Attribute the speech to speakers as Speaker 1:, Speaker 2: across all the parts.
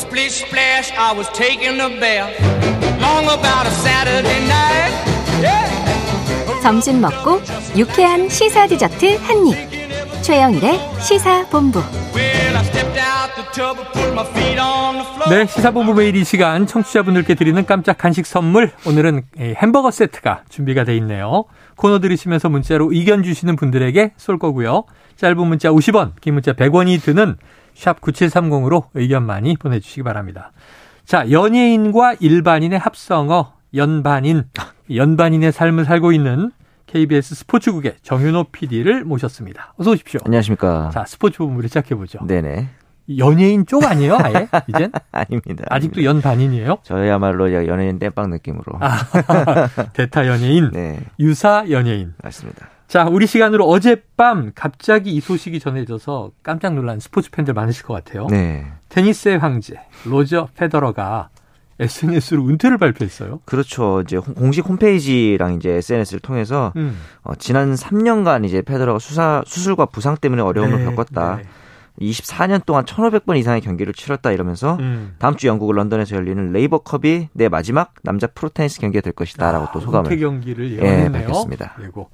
Speaker 1: Splish splash, I was taking a bath. Long about a Saturday night. Yeah.
Speaker 2: 점심 먹고 유쾌한 시사 디저트 한 입. 최영일의 시사 본부.
Speaker 1: Well, I stepped out the tub and put my feet on the floor.
Speaker 3: 네, 시사본부 매일 이 시간 청취자분들께 드리는 깜짝 간식 선물. 오늘은 이 햄버거 세트가 준비가 돼 있네요. 코너 들으시면서 문자로 의견 주시는 분들에게 쏠 거고요. 짧은 문자 50원, 긴 문자 100원이 드는 샵 9730으로 의견 많이 보내주시기 바랍니다. 자, 연예인과 일반인의 합성어, 연반인, 연반인의 삶을 살고 있는 KBS 스포츠국의 정윤호 PD를 모셨습니다. 어서 오십시오.
Speaker 4: 안녕하십니까.
Speaker 3: 자, 스포츠 본부를 시작해보죠.
Speaker 4: 네네.
Speaker 3: 연예인 쪽 아니에요, 아예? 이젠?
Speaker 4: 아닙니다.
Speaker 3: 아직도
Speaker 4: 아닙니다.
Speaker 3: 연반인이에요?
Speaker 4: 저야말로 연예인 땜빵 느낌으로.
Speaker 3: 아, 대타 연예인,
Speaker 4: 네,
Speaker 3: 유사 연예인.
Speaker 4: 맞습니다.
Speaker 3: 자, 우리 시간으로 어젯밤 갑자기 이 소식이 전해져서 깜짝 놀란 스포츠 팬들 많으실 것 같아요.
Speaker 4: 네.
Speaker 3: 테니스의 황제 로저 페더러가 SNS로 은퇴를 발표했어요.
Speaker 4: 그렇죠. 이제 홈- 공식 홈페이지랑 이제 SNS를 통해서
Speaker 3: 음.
Speaker 4: 어, 지난 3년간 이제 페더러가 수사, 수술과 부상 때문에 어려움을
Speaker 3: 네,
Speaker 4: 겪었다.
Speaker 3: 네.
Speaker 4: 24년 동안 1,500번 이상의 경기를 치렀다 이러면서
Speaker 3: 음.
Speaker 4: 다음 주 영국 런던에서 열리는 레이버컵이 내 마지막 남자 프로테니스 경기가 될 것이다라고 또 소감을
Speaker 3: 경기를
Speaker 4: 예. 밝혔습니다.
Speaker 3: 그리고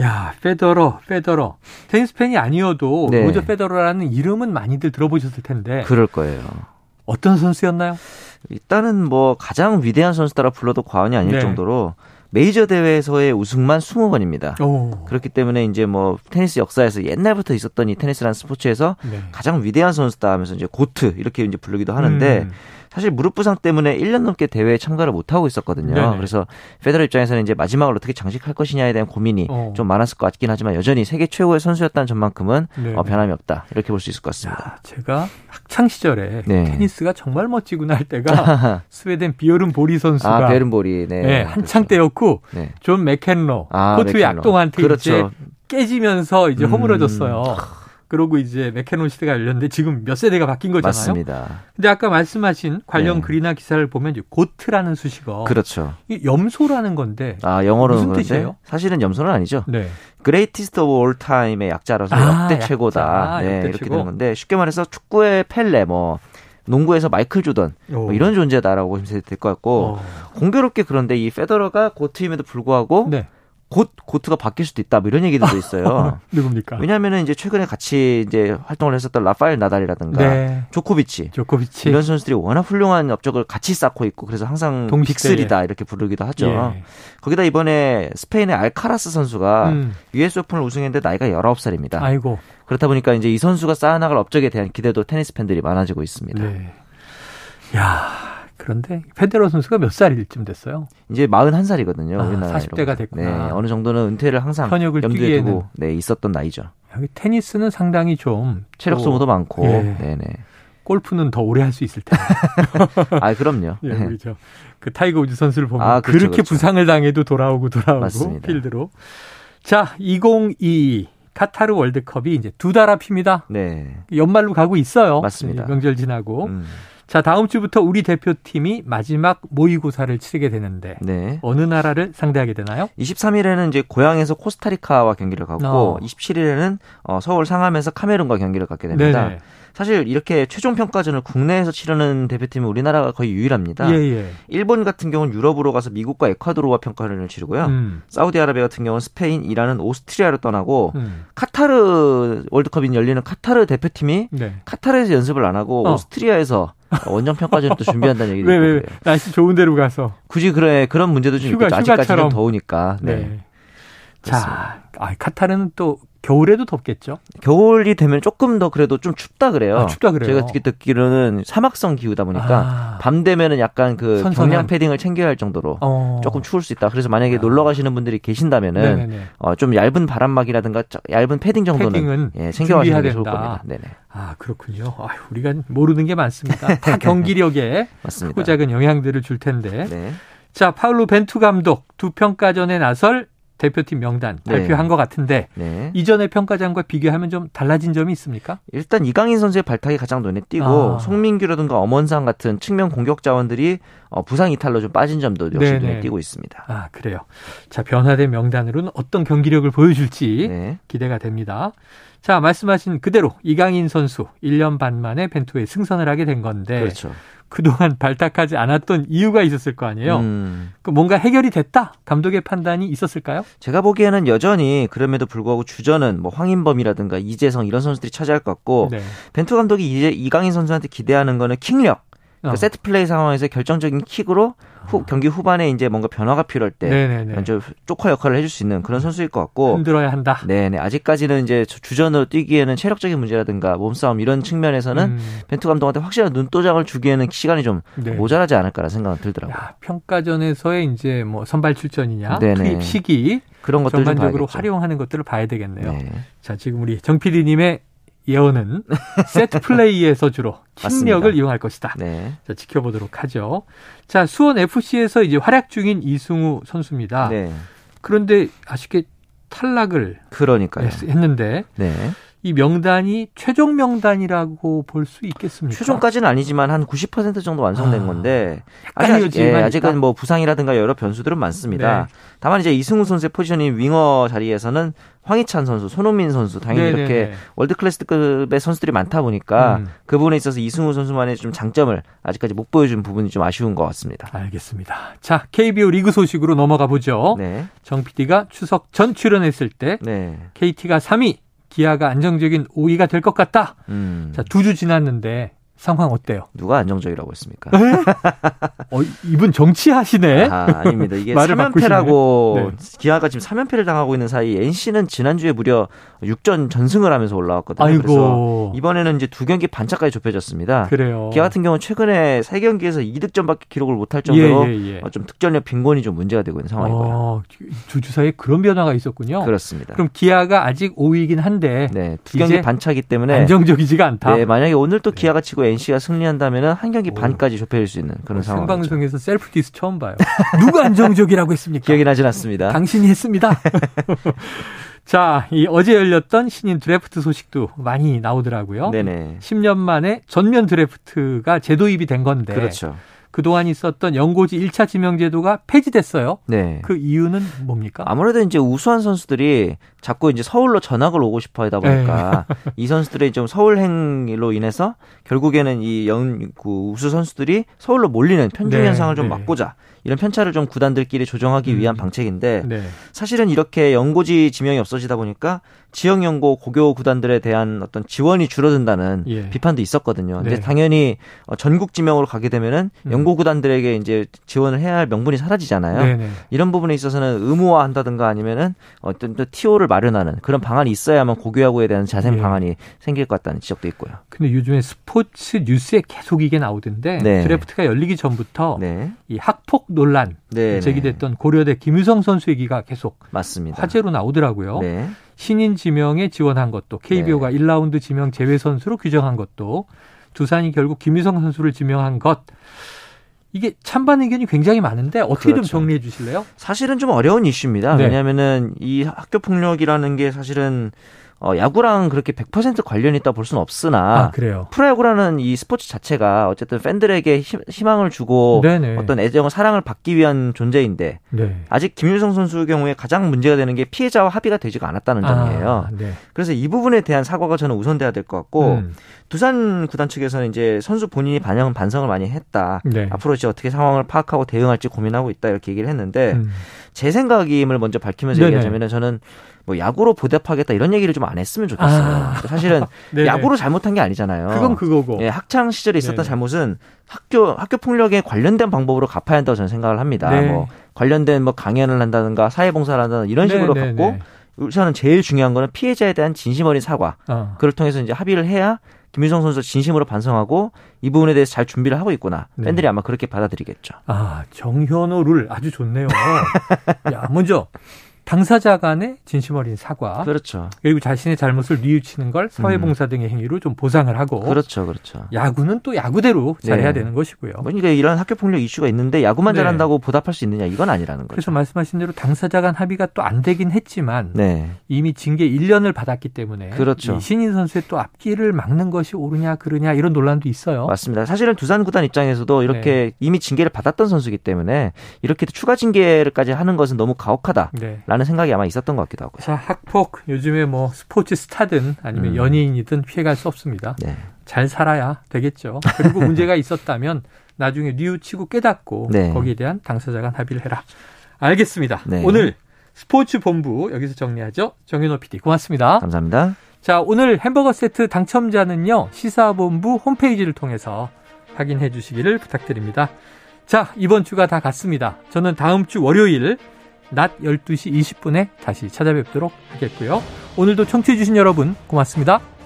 Speaker 3: 야, 페더러, 페더러. 테니스 팬이 아니어도
Speaker 4: 네.
Speaker 3: 로저 페더러라는 이름은 많이들 들어보셨을 텐데
Speaker 4: 그럴 거예요.
Speaker 3: 어떤 선수였나요?
Speaker 4: 일단은 뭐 가장 위대한 선수다라 불러도 과언이 아닐
Speaker 3: 네.
Speaker 4: 정도로 메이저 대회에서의 우승만 20번입니다.
Speaker 3: 오.
Speaker 4: 그렇기 때문에 이제 뭐 테니스 역사에서 옛날부터 있었던 이 테니스라는 스포츠에서
Speaker 3: 네.
Speaker 4: 가장 위대한 선수다 하면서 이제 고트 이렇게 이제 부르기도 하는데
Speaker 3: 음.
Speaker 4: 사실 무릎 부상 때문에 1년 넘게 대회에 참가를 못 하고 있었거든요.
Speaker 3: 네네.
Speaker 4: 그래서 페더러 입장에서는 이제 마지막을 어떻게 장식할 것이냐에 대한 고민이
Speaker 3: 어.
Speaker 4: 좀 많았을 것 같긴 하지만 여전히 세계 최고의 선수였다는 점만큼은
Speaker 3: 네.
Speaker 4: 어, 변함이 없다 이렇게 볼 수 있을 것 같습니다.
Speaker 3: 야, 제가 학창 시절에
Speaker 4: 네.
Speaker 3: 테니스가 정말 멋지구나 할 때가 스웨덴 비에른 보리 선수가
Speaker 4: 아 비에른 보리 네,
Speaker 3: 네, 한창
Speaker 4: 그렇죠.
Speaker 3: 때였고
Speaker 4: 네.
Speaker 3: 존 맥켄로
Speaker 4: 아,
Speaker 3: 코트
Speaker 4: 맥켄로.
Speaker 3: 약동한테 이제
Speaker 4: 그렇죠.
Speaker 3: 깨지면서 이제
Speaker 4: 음.
Speaker 3: 허물어졌어요. 그러고 이제 맥켄로 시대가 열렸는데 지금 몇 세대가 바뀐 거잖아요.
Speaker 4: 맞습니다.
Speaker 3: 근데 아까 말씀하신 관련
Speaker 4: 네.
Speaker 3: 글이나 기사를 보면 이제 GOAT라는 수식어
Speaker 4: 그렇죠.
Speaker 3: 이 염소라는 건데
Speaker 4: 아 영어로는
Speaker 3: 무슨 뜻이에요?
Speaker 4: 사실은 염소는 아니죠.
Speaker 3: 네.
Speaker 4: Greatest of all time의 약자라서
Speaker 3: 아,
Speaker 4: 역대. 최고다. 네,
Speaker 3: 역대
Speaker 4: 이렇게
Speaker 3: 최고.
Speaker 4: 되는 건데 쉽게 말해서 축구의 펠레 뭐 농구에서 마이클 조던 뭐
Speaker 3: 오.
Speaker 4: 이런 존재다라고 보시면 될 것 같고
Speaker 3: 어.
Speaker 4: 공교롭게 그런데 이 페더러가 고트임에도 불구하고
Speaker 3: 네.
Speaker 4: 곧 고트가 바뀔 수도 있다 뭐 이런 얘기들도 있어요.
Speaker 3: 누굽니까?
Speaker 4: 왜냐하면은 이제 최근에 같이 이제 활동을 했었던 라파엘 나달이라든가
Speaker 3: 네.
Speaker 4: 조코비치
Speaker 3: 조코비치
Speaker 4: 이런 선수들이 워낙 훌륭한 업적을 같이 쌓고 있고 그래서 항상. 빅3다 이렇게 부르기도 하죠.
Speaker 3: 예.
Speaker 4: 거기다 이번에 스페인의 알카라스 선수가
Speaker 3: 음.
Speaker 4: US 오픈을 우승했는데 나이가 19살입니다.
Speaker 3: 아이고.
Speaker 4: 그렇다 보니까 이제 이 선수가 쌓아나갈 업적에 대한 기대도 테니스 팬들이 많아지고 있습니다.
Speaker 3: 네. 야, 그런데 페데러 선수가 몇 살일쯤 됐어요?
Speaker 4: 이제 41살이거든요.
Speaker 3: 아,
Speaker 4: 우리나라
Speaker 3: 40대가 됐구나.
Speaker 4: 네, 어느 정도는 은퇴를 항상
Speaker 3: 현역을
Speaker 4: 염두에. 두고 네, 있었던 나이죠.
Speaker 3: 여기 테니스는 상당히 좀
Speaker 4: 체력
Speaker 3: 또
Speaker 4: 소모도 많고.
Speaker 3: 예.
Speaker 4: 네네.
Speaker 3: 골프는 더 오래 할 수 있을 텐데.
Speaker 4: 아, 그럼요.
Speaker 3: 예,
Speaker 4: 네.
Speaker 3: 그렇죠. 그 타이거 우즈 선수를 보면
Speaker 4: 아, 그렇죠,
Speaker 3: 그렇게
Speaker 4: 그렇죠.
Speaker 3: 부상을 당해도 돌아오고 돌아오고
Speaker 4: 맞습니다.
Speaker 3: 필드로. 자, 2022 카타르 월드컵이 이제 두 달 앞입니다.
Speaker 4: 네.
Speaker 3: 연말로 가고 있어요.
Speaker 4: 맞습니다.
Speaker 3: 이 명절 지나고.
Speaker 4: 음,
Speaker 3: 자, 다음 주부터 우리 대표팀이 마지막 모의고사를 치르게 되는데
Speaker 4: 네.
Speaker 3: 어느 나라를 상대하게 되나요?
Speaker 4: 23일에는 이제 고양에서 코스타리카와 경기를 갖고
Speaker 3: 어.
Speaker 4: 27일에는 어, 서울 상암에서 카메룬과 경기를 갖게 됩니다.
Speaker 3: 네네.
Speaker 4: 사실 이렇게 최종 평가전을 국내에서 치르는 대표팀은 우리나라가 거의 유일합니다.
Speaker 3: 예, 예.
Speaker 4: 일본 같은 경우는 유럽으로 가서 미국과 에콰도르와 평가전을 치르고요.
Speaker 3: 음,
Speaker 4: 사우디아라비아 같은 경우는 스페인, 이란은 오스트리아로 떠나고
Speaker 3: 음.
Speaker 4: 카타르 월드컵이 열리는 카타르 대표팀이
Speaker 3: 네.
Speaker 4: 카타르에서 연습을 안 하고
Speaker 3: 어.
Speaker 4: 오스트리아에서 원정 평가전을 또 준비한다는 얘기도 있고요.
Speaker 3: 왜. 날씨 좋은 데로 가서.
Speaker 4: 굳이 그래 그런 문제도 좀
Speaker 3: 휴가,
Speaker 4: 있고 아직까지는. 더우니까. 네.
Speaker 3: 네. 자, 아, 카타르는 또 겨울에도 덥겠죠?
Speaker 4: 겨울이 되면 조금 더 그래도 좀 춥다 그래요.
Speaker 3: 아, 춥다 그래요?
Speaker 4: 제가 듣기 듣기로는 사막성 기후다 보니까
Speaker 3: 아.
Speaker 4: 밤 되면은 약간 그
Speaker 3: 선선함.
Speaker 4: 경량 패딩을 챙겨야 할 정도로
Speaker 3: 어.
Speaker 4: 조금 추울 수 있다. 그래서 만약에
Speaker 3: 야.
Speaker 4: 놀러 가시는 분들이 계신다면은. 어, 좀 얇은 바람막이라든가 저- 얇은 패딩 정도는 예, 챙겨가시는 게 좋을. 겁니다. 네네.
Speaker 3: 아, 그렇군요. 아, 우리가 모르는 게 많습니다. 다 경기력에. 크고 작은 영향들을 줄 텐데.
Speaker 4: 네.
Speaker 3: 자, 파울루 벤투 감독 두 평가전에 나설 대표팀 명단
Speaker 4: 네.
Speaker 3: 발표한 것 같은데
Speaker 4: 네.
Speaker 3: 이전의 평가전과 비교하면 좀 달라진 점이 있습니까?
Speaker 4: 일단 이강인 선수의 발탁이 가장 눈에 띄고
Speaker 3: 아.
Speaker 4: 송민규라든가 엄원상 같은 측면 공격 자원들이 어, 부상 이탈로 좀 빠진 점도 역시
Speaker 3: 네네.
Speaker 4: 눈에 띄고 있습니다.
Speaker 3: 아, 그래요. 자, 변화된 명단으로는 어떤 경기력을 보여줄지
Speaker 4: 네.
Speaker 3: 기대가 됩니다. 자, 말씀하신 그대로 이강인 선수 1년 반 만에 벤투에 승선을 하게 된 건데
Speaker 4: 그렇죠.
Speaker 3: 그동안 발탁하지 않았던 이유가 있었을 거 아니에요.
Speaker 4: 음,
Speaker 3: 그 뭔가 해결이 됐다. 감독의 판단이 있었을까요?
Speaker 4: 제가 보기에는 여전히 그럼에도 불구하고 주전은 뭐 황인범이라든가 이재성 이런 선수들이 차지할 것 같고
Speaker 3: 네.
Speaker 4: 벤투 감독이 이제 이강인 선수한테 기대하는 거는 킥력. 그러니까
Speaker 3: 어.
Speaker 4: 세트 플레이 상황에서 결정적인 킥으로 후, 경기 후반에 이제 뭔가 변화가 필요할 때
Speaker 3: 네네네.
Speaker 4: 먼저 조커 역할을 해줄 수 있는 그런 선수일 것 같고
Speaker 3: 흔들어야 한다.
Speaker 4: 네네 아직까지는 이제 주- 주전으로 뛰기에는 체력적인 문제라든가 몸싸움 이런 측면에서는
Speaker 3: 음,
Speaker 4: 벤투 감독한테 확실한 눈도장을 주기에는 시간이 좀
Speaker 3: 네.
Speaker 4: 모자라지 않을까라는 생각은 들더라고요.
Speaker 3: 야, 평가전에서의 이제 뭐 선발 출전이냐,
Speaker 4: 네네.
Speaker 3: 투입 시기
Speaker 4: 그런 것들 좀
Speaker 3: 전반적으로. 활용하는 것들을 봐야 되겠네요.
Speaker 4: 네.
Speaker 3: 자, 지금 우리 정 PD님의 예언은 세트 플레이에서 주로 힘력을. 이용할 것이다.
Speaker 4: 네.
Speaker 3: 자, 지켜보도록 하죠. 자, 수원 FC에서 이제 활약 중인 이승우 선수입니다.
Speaker 4: 네.
Speaker 3: 그런데 아쉽게 탈락을
Speaker 4: 그러니까요.
Speaker 3: 했- 했는데
Speaker 4: 네.
Speaker 3: 이 명단이 최종 명단이라고 볼 수 있겠습니까?
Speaker 4: 최종까지는 아니지만 한 90% 정도 완성된
Speaker 3: 아,
Speaker 4: 건데
Speaker 3: 약간
Speaker 4: 아직, 예. 아직은 뭐 부상이라든가 여러 변수들은 많습니다.
Speaker 3: 네.
Speaker 4: 다만 이제 이승우 선수의 포지션인 윙어 자리에서는 황희찬 선수, 손흥민 선수 당연히
Speaker 3: 네네네.
Speaker 4: 이렇게 월드 클래스급의 선수들이 많다 보니까
Speaker 3: 음.
Speaker 4: 그 부분에 있어서 이승우 선수만의 좀 장점을 아직까지 못 보여준 부분이 좀 아쉬운 것 같습니다.
Speaker 3: 알겠습니다. 자, KBO 리그 소식으로 넘어가 보죠.
Speaker 4: 네,
Speaker 3: 정 PD가 추석 전 출연했을 때
Speaker 4: 네,
Speaker 3: KT가 3위, 기아가 안정적인 5위가 될 것 같다.
Speaker 4: 음,
Speaker 3: 자, 두 주 지났는데 상황 어때요?
Speaker 4: 누가 안정적이라고 했습니까?
Speaker 3: 어, 이분 정치하시네.
Speaker 4: 아, 아닙니다. 이게
Speaker 3: 말을
Speaker 4: 3연패라고
Speaker 3: 바꾸시네.
Speaker 4: 기아가 지금 3연패를 당하고 있는 사이 NC는 지난주에 무려 6전 전승을 하면서 올라왔거든요. 그래서
Speaker 3: 아이고.
Speaker 4: 이번에는 이제 두 경기 반차까지 좁혀졌습니다.
Speaker 3: 그래요.
Speaker 4: 기아 같은 경우는 최근에 세 경기에서 2득점밖에 기록을 못할 정도로
Speaker 3: 예, 예, 예.
Speaker 4: 어, 좀 득점력 빈곤이 좀 문제가 되고 있는 상황이고요.
Speaker 3: 어, 두주 사이에 그런 변화가 있었군요.
Speaker 4: 그렇습니다.
Speaker 3: 그럼 기아가 아직 5위이긴 한데
Speaker 4: 네, 두 경기 반차기 때문에
Speaker 3: 안정적이지가 않다.
Speaker 4: 네, 만약에 오늘 또 기아가 치고 NC가 승리한다면은 한 경기
Speaker 3: 오.
Speaker 4: 반까지 좁혀질 수 있는 그런 상황이죠.
Speaker 3: 생방송에서 self diss 처음 봐요. 누가 안정적이라고 했습니까?
Speaker 4: 기억이 나진 않습니다.
Speaker 3: 당신이 했습니다. 자, 이 어제 열렸던 신인 드래프트 소식도 많이 나오더라고요.
Speaker 4: 네네.
Speaker 3: 10년 만에 전면 드래프트가 재도입이 된 건데
Speaker 4: 그렇죠.
Speaker 3: 그동안 있었던 연고지 1차 지명 제도가 폐지됐어요.
Speaker 4: 네.
Speaker 3: 그 이유는 뭡니까?
Speaker 4: 아무래도 이제 우수한 선수들이 자꾸 이제 서울로 전학을 오고 싶어 하다 보니까
Speaker 3: 네.
Speaker 4: 이 선수들의 좀 서울행로 인해서 결국에는 이 연, 그 우수 선수들이 서울로 몰리는 편중
Speaker 3: 네,
Speaker 4: 현상을 좀
Speaker 3: 네.
Speaker 4: 막고자 이런 편차를 좀 구단들끼리 조정하기 위한
Speaker 3: 음.
Speaker 4: 방책인데
Speaker 3: 네.
Speaker 4: 사실은 이렇게 연고지 지명이 없어지다 보니까 지역 연고 고교 구단들에 대한 어떤 지원이 줄어든다는
Speaker 3: 예.
Speaker 4: 비판도 있었거든요.
Speaker 3: 네.
Speaker 4: 근데 당연히 어, 전국 지명으로 가게 되면은
Speaker 3: 음.
Speaker 4: 연고 구단들에게 이제 지원을 해야 할 명분이 사라지잖아요. 이런 부분에 있어서는 의무화한다든가 아니면은 어떤 또 TO를 마련하는 그런 방안이 있어야만 고교야구에 대한 자생
Speaker 3: 예.
Speaker 4: 방안이 생길 것 같다는 지적도 있고요.
Speaker 3: 근데 요즘에 스포츠 뉴스에 계속 이게 나오던데
Speaker 4: 네.
Speaker 3: 드래프트가 열리기 전부터
Speaker 4: 네,
Speaker 3: 이 학폭 논란
Speaker 4: 네,
Speaker 3: 제기됐던 고려대 김유성 선수 얘기가 계속
Speaker 4: 맞습니다.
Speaker 3: 화제로 나오더라고요.
Speaker 4: 네,
Speaker 3: 신인 지명에 지원한 것도 KBO가 1라운드 지명 제외 선수로 규정한 것도 두산이 결국 김유성 선수를 지명한 것 이게 찬반 의견이 굉장히 많은데 어떻게
Speaker 4: 그렇죠.
Speaker 3: 좀 정리해 주실래요?
Speaker 4: 사실은 좀 어려운 이슈입니다.
Speaker 3: 네.
Speaker 4: 왜냐하면은 이 학교 폭력이라는 게 사실은 어, 야구랑 그렇게 100% 관련이 있다 볼 수는 없으나
Speaker 3: 아, 그래요.
Speaker 4: 프로야구라는 이 스포츠 자체가 어쨌든 팬들에게 희, 희망을 주고
Speaker 3: 네네.
Speaker 4: 어떤 애정을 사랑을 받기 위한 존재인데
Speaker 3: 네.
Speaker 4: 아직 김유성 선수 경우에 가장 문제가 되는 게 피해자와 합의가 되지가 않았다는 점이에요.
Speaker 3: 아, 네.
Speaker 4: 그래서 이 부분에 대한 사과가 저는 우선돼야 될 것 같고
Speaker 3: 음,
Speaker 4: 두산 구단 측에서는 이제 선수 본인이 반영 반성을 많이 했다.
Speaker 3: 네.
Speaker 4: 앞으로 이제 어떻게 상황을 파악하고 대응할지 고민하고 있다 이렇게 얘기를 했는데
Speaker 3: 음.
Speaker 4: 제 생각임을 먼저 밝히면서
Speaker 3: 네네.
Speaker 4: 얘기하자면은 저는 뭐 야구로 보답하겠다 이런 얘기를 좀 안 했으면 좋겠어요.
Speaker 3: 아.
Speaker 4: 사실은
Speaker 3: 네네.
Speaker 4: 야구로 잘못한 게 아니잖아요.
Speaker 3: 그건 그거고.
Speaker 4: 예, 학창 시절에 있었던
Speaker 3: 네네.
Speaker 4: 잘못은 학교 학교 폭력에 관련된 방법으로 갚아야 한다고 저는 생각을 합니다.
Speaker 3: 네.
Speaker 4: 뭐 관련된 뭐 강연을 한다든가 사회봉사를 한다든가 이런 식으로
Speaker 3: 네, 네,
Speaker 4: 갖고
Speaker 3: 네.
Speaker 4: 우선은 제일 중요한 거는 피해자에 대한 진심 어린 사과.
Speaker 3: 어.
Speaker 4: 그걸 통해서 이제 합의를 해야 김유성 선수 진심으로 반성하고 이 부분에 대해서 잘 준비를 하고 있구나.
Speaker 3: 네.
Speaker 4: 팬들이 아마 그렇게 받아들이겠죠.
Speaker 3: 아, 정현호 룰 아주 좋네요. 야, 먼저 당사자 간의 진심 어린 사과.
Speaker 4: 그렇죠.
Speaker 3: 그리고 자신의 잘못을 뉘우치는 걸 사회봉사 등의 행위로 좀 보상을 하고.
Speaker 4: 그렇죠, 그렇죠.
Speaker 3: 야구는 또 야구대로 잘해야
Speaker 4: 네.
Speaker 3: 되는 것이고요.
Speaker 4: 그러니까 이런 학교 폭력 이슈가 있는데 야구만
Speaker 3: 네.
Speaker 4: 잘한다고 보답할 수 있느냐 이건 아니라는 거죠.
Speaker 3: 그래서 말씀하신 대로 당사자 간 합의가 또 안 되긴 했지만
Speaker 4: 네,
Speaker 3: 이미 징계 1년을 받았기 때문에
Speaker 4: 그렇죠.
Speaker 3: 이 신인 선수의 또 앞길을 막는 것이 옳으냐 그르냐 이런 논란도 있어요.
Speaker 4: 맞습니다. 사실은 두산 구단 입장에서도 이렇게 이미 징계를 받았던 선수이기 때문에 이렇게 추가 징계를까지 하는 것은 너무 가혹하다라는
Speaker 3: 네.
Speaker 4: 생각이 아마 있었던 것 같기도 하고요.
Speaker 3: 자, 학폭 요즘에 뭐 스포츠 스타든 아니면
Speaker 4: 음.
Speaker 3: 연예인이든 피해갈 수 없습니다.
Speaker 4: 네,
Speaker 3: 잘 살아야 되겠죠. 그리고 문제가 있었다면 나중에 뉘우치고 깨닫고
Speaker 4: 네.
Speaker 3: 거기에 대한 당사자 간 합의를 해라. 알겠습니다.
Speaker 4: 네.
Speaker 3: 오늘 스포츠 본부 여기서 정리하죠. 정윤호 PD 고맙습니다.
Speaker 4: 감사합니다.
Speaker 3: 자, 오늘 햄버거 세트 당첨자는요. 시사본부 홈페이지를 통해서 확인해 주시기를 부탁드립니다. 자, 이번 주가 다 갔습니다. 저는 다음 주 월요일 낮 12시 20분에 다시 찾아뵙도록 하겠고요. 오늘도 청취해 주신 여러분 고맙습니다.